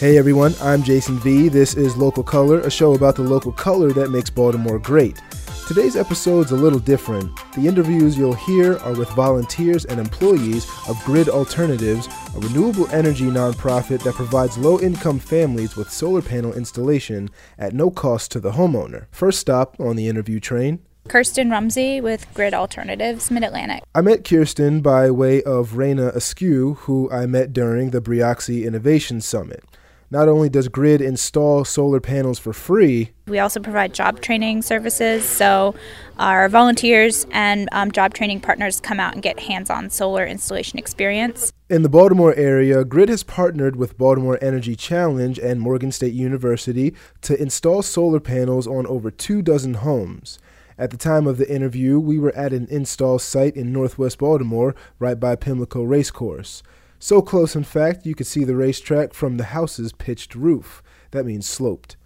Hey everyone, I'm Jason V. This is Local Color, a show about the local color that makes Baltimore great. Today's episode's a little different. The interviews you'll hear are with volunteers and employees of Grid Alternatives, a renewable energy nonprofit that provides low income families with solar panel installation at no cost to the homeowner. First stop on the interview train Kirsten Rumsey with Grid Alternatives, Mid Atlantic. I met Kirsten by way of Raina Askew, who I met during the Brioxy Innovation Summit. Not only does Grid install solar panels for free, we also provide job training services. So, our volunteers and um, job training partners come out and get hands on solar installation experience. In the Baltimore area, Grid has partnered with Baltimore Energy Challenge and Morgan State University to install solar panels on over two dozen homes. At the time of the interview, we were at an install site in northwest Baltimore, right by Pimlico Racecourse. So close, in fact, you could see the racetrack from the house's pitched roof. That means sloped.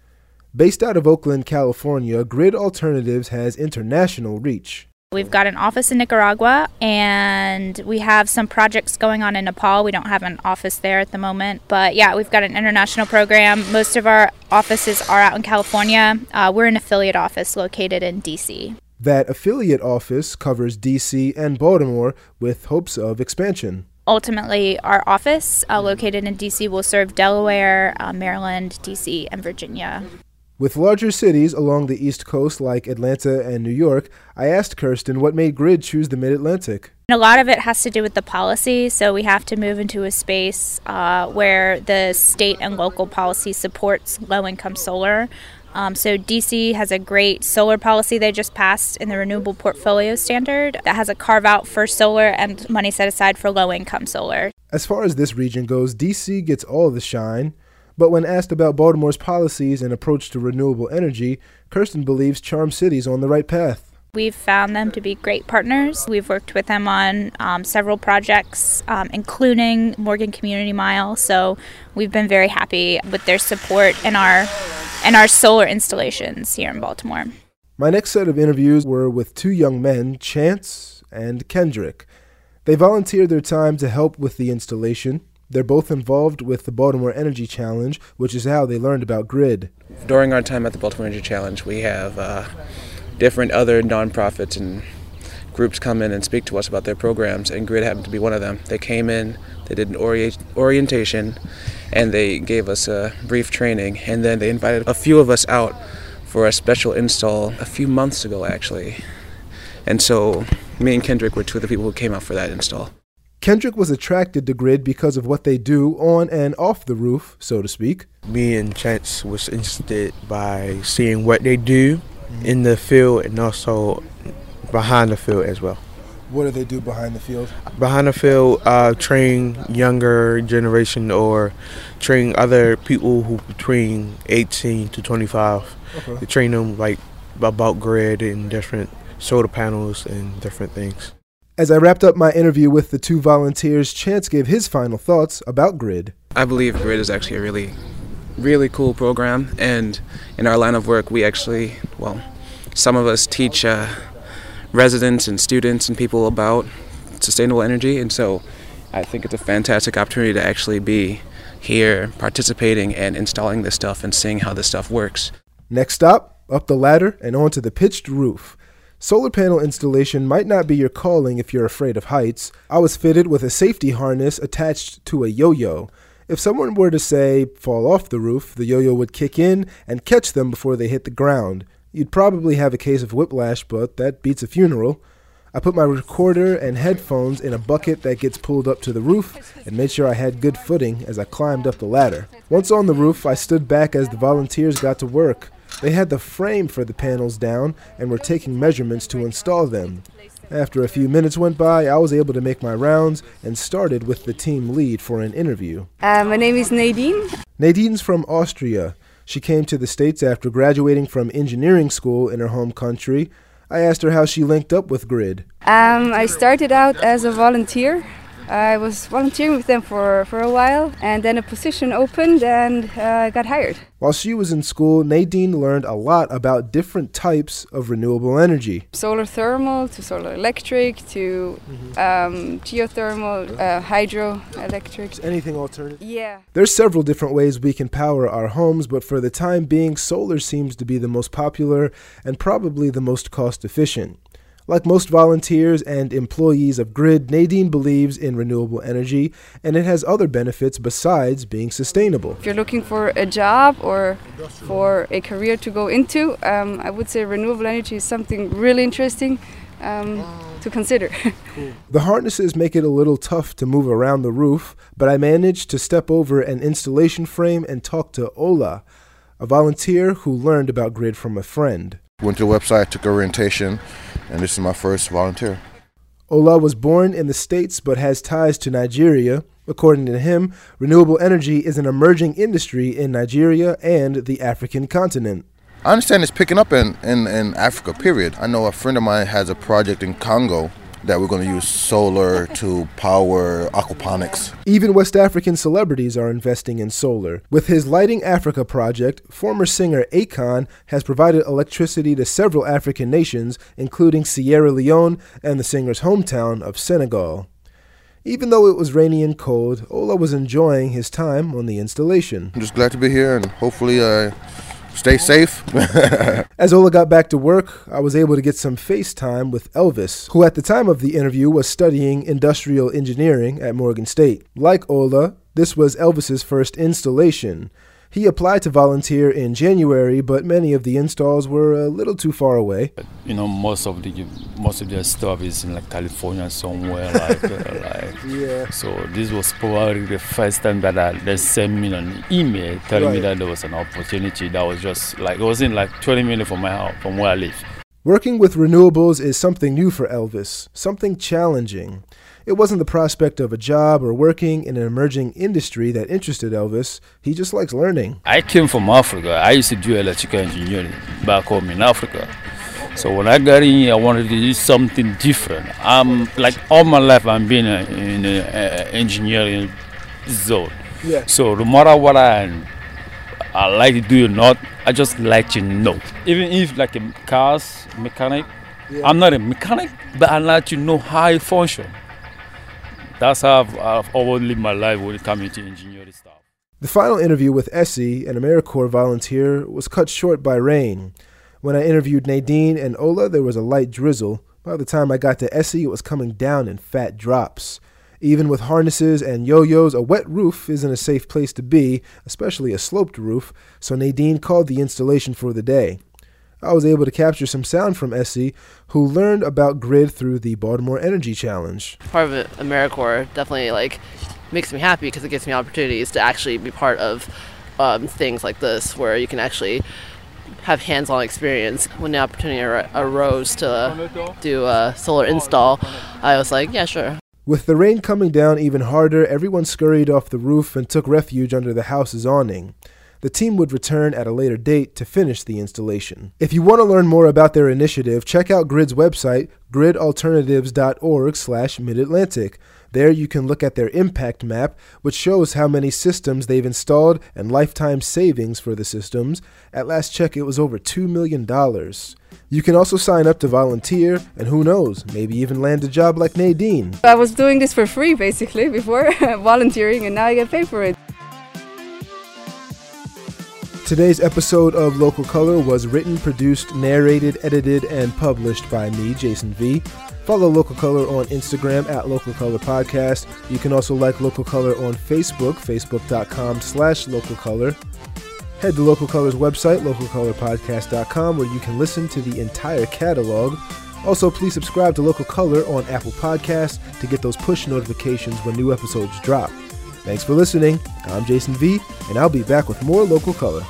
Based out of Oakland, California, Grid Alternatives has international reach. We've got an office in Nicaragua and we have some projects going on in Nepal. We don't have an office there at the moment, but yeah, we've got an international program. Most of our offices are out in California. Uh, we're an affiliate office located in DC. That affiliate office covers DC and Baltimore with hopes of expansion ultimately, our office uh, located in DC will serve Delaware, uh, Maryland, DC, and Virginia. With larger cities along the East Coast like Atlanta and New York, I asked Kirsten what made Grid choose the Mid Atlantic. A lot of it has to do with the policy, so we have to move into a space uh, where the state and local policy supports low income solar. Um, so, DC has a great solar policy they just passed in the Renewable Portfolio Standard that has a carve out for solar and money set aside for low income solar. As far as this region goes, DC gets all the shine. But when asked about Baltimore's policies and approach to renewable energy, Kirsten believes Charm City's on the right path. We've found them to be great partners. We've worked with them on um, several projects, um, including Morgan Community Mile. So we've been very happy with their support and our and our solar installations here in Baltimore. My next set of interviews were with two young men, Chance and Kendrick. They volunteered their time to help with the installation. They're both involved with the Baltimore Energy Challenge, which is how they learned about grid. During our time at the Baltimore Energy Challenge, we have uh, different other nonprofits and groups come in and speak to us about their programs, and Grid happened to be one of them. They came in, they did an ori- orientation, and they gave us a brief training, and then they invited a few of us out for a special install a few months ago, actually. And so, me and Kendrick were two of the people who came out for that install. Kendrick was attracted to Grid because of what they do on and off the roof, so to speak. Me and Chance was interested by seeing what they do in the field and also behind the field as well. What do they do behind the field? Behind the field, uh, train younger generation or train other people who between 18 to 25. Okay. They train them like about grid and different solar panels and different things. As I wrapped up my interview with the two volunteers, Chance gave his final thoughts about Grid. I believe Grid is actually a really, really cool program, and in our line of work, we actually, well, some of us teach uh, residents and students and people about sustainable energy, and so I think it's a fantastic opportunity to actually be here participating and installing this stuff and seeing how this stuff works. Next stop, up the ladder and onto the pitched roof. Solar panel installation might not be your calling if you're afraid of heights. I was fitted with a safety harness attached to a yo yo. If someone were to say fall off the roof, the yo yo would kick in and catch them before they hit the ground. You'd probably have a case of whiplash, but that beats a funeral. I put my recorder and headphones in a bucket that gets pulled up to the roof and made sure I had good footing as I climbed up the ladder. Once on the roof, I stood back as the volunteers got to work. They had the frame for the panels down and were taking measurements to install them. After a few minutes went by, I was able to make my rounds and started with the team lead for an interview. Uh, my name is Nadine. Nadine's from Austria. She came to the States after graduating from engineering school in her home country. I asked her how she linked up with GRID. Um, I started out as a volunteer I was volunteering with them for, for a while, and then a position opened and uh, I got hired. While she was in school, Nadine learned a lot about different types of renewable energy. Solar thermal to solar electric to um, geothermal, uh, hydroelectric. Anything alternative? Yeah. There's several different ways we can power our homes, but for the time being, solar seems to be the most popular and probably the most cost efficient. Like most volunteers and employees of GRID, Nadine believes in renewable energy and it has other benefits besides being sustainable. If you're looking for a job or for a career to go into, um, I would say renewable energy is something really interesting um, to consider. The harnesses make it a little tough to move around the roof, but I managed to step over an installation frame and talk to Ola, a volunteer who learned about GRID from a friend. Went to the website, took orientation, and this is my first volunteer. Ola was born in the States but has ties to Nigeria. According to him, renewable energy is an emerging industry in Nigeria and the African continent. I understand it's picking up in, in, in Africa, period. I know a friend of mine has a project in Congo that we're going to use solar to power aquaponics. Even West African celebrities are investing in solar. With his Lighting Africa project, former singer Akon has provided electricity to several African nations, including Sierra Leone and the singer's hometown of Senegal. Even though it was rainy and cold, Ola was enjoying his time on the installation. I'm just glad to be here and hopefully uh, stay safe. As Ola got back to work, I was able to get some FaceTime with Elvis, who at the time of the interview was studying industrial engineering at Morgan State. Like Ola, this was Elvis's first installation. He applied to volunteer in January, but many of the installs were a little too far away. You know, most of the most of their stuff is in like California somewhere, like, uh, like. Yeah. So this was probably the first time that I, they sent me an email telling me that there was an opportunity that was just like it was in like 20 minutes from my house, from where I live. Working with renewables is something new for Elvis, something challenging. It wasn't the prospect of a job or working in an emerging industry that interested Elvis. He just likes learning. I came from Africa. I used to do electrical engineering back home in Africa. So when I got in here, I wanted to do something different. I'm like all my life, I'm been in an engineering zone. Yeah. So no matter what I I like to do or not, I just like to know. Even if like a cars mechanic, I'm not a mechanic, but I like to know how it function. That's how I've, always lived my life when it comes to engineering stuff. The final interview with Essie, an AmeriCorps volunteer, was cut short by rain. When I interviewed Nadine and Ola, there was a light drizzle. By the time I got to Essie, it was coming down in fat drops. Even with harnesses and yo yos, a wet roof isn't a safe place to be, especially a sloped roof, so Nadine called the installation for the day. I was able to capture some sound from Essie, who learned about grid through the Baltimore Energy Challenge. part of AmeriCorps definitely like makes me happy because it gives me opportunities to actually be part of um, things like this where you can actually have hands-on experience. When the opportunity ar- arose to do a solar install, I was like, yeah, sure. With the rain coming down even harder, everyone scurried off the roof and took refuge under the house's awning. The team would return at a later date to finish the installation. If you want to learn more about their initiative, check out Grid's website, gridalternatives.org slash midatlantic. There you can look at their impact map, which shows how many systems they've installed and lifetime savings for the systems. At last check, it was over $2 million. You can also sign up to volunteer, and who knows, maybe even land a job like Nadine. I was doing this for free basically before volunteering, and now I get paid for it. Today's episode of Local Color was written, produced, narrated, edited, and published by me, Jason V. Follow Local Color on Instagram at Local Color Podcast. You can also like Local Color on Facebook, facebook.com slash Local Color. Head to Local Color's website, localcolorpodcast.com, where you can listen to the entire catalog. Also, please subscribe to Local Color on Apple Podcasts to get those push notifications when new episodes drop. Thanks for listening. I'm Jason V, and I'll be back with more Local Color.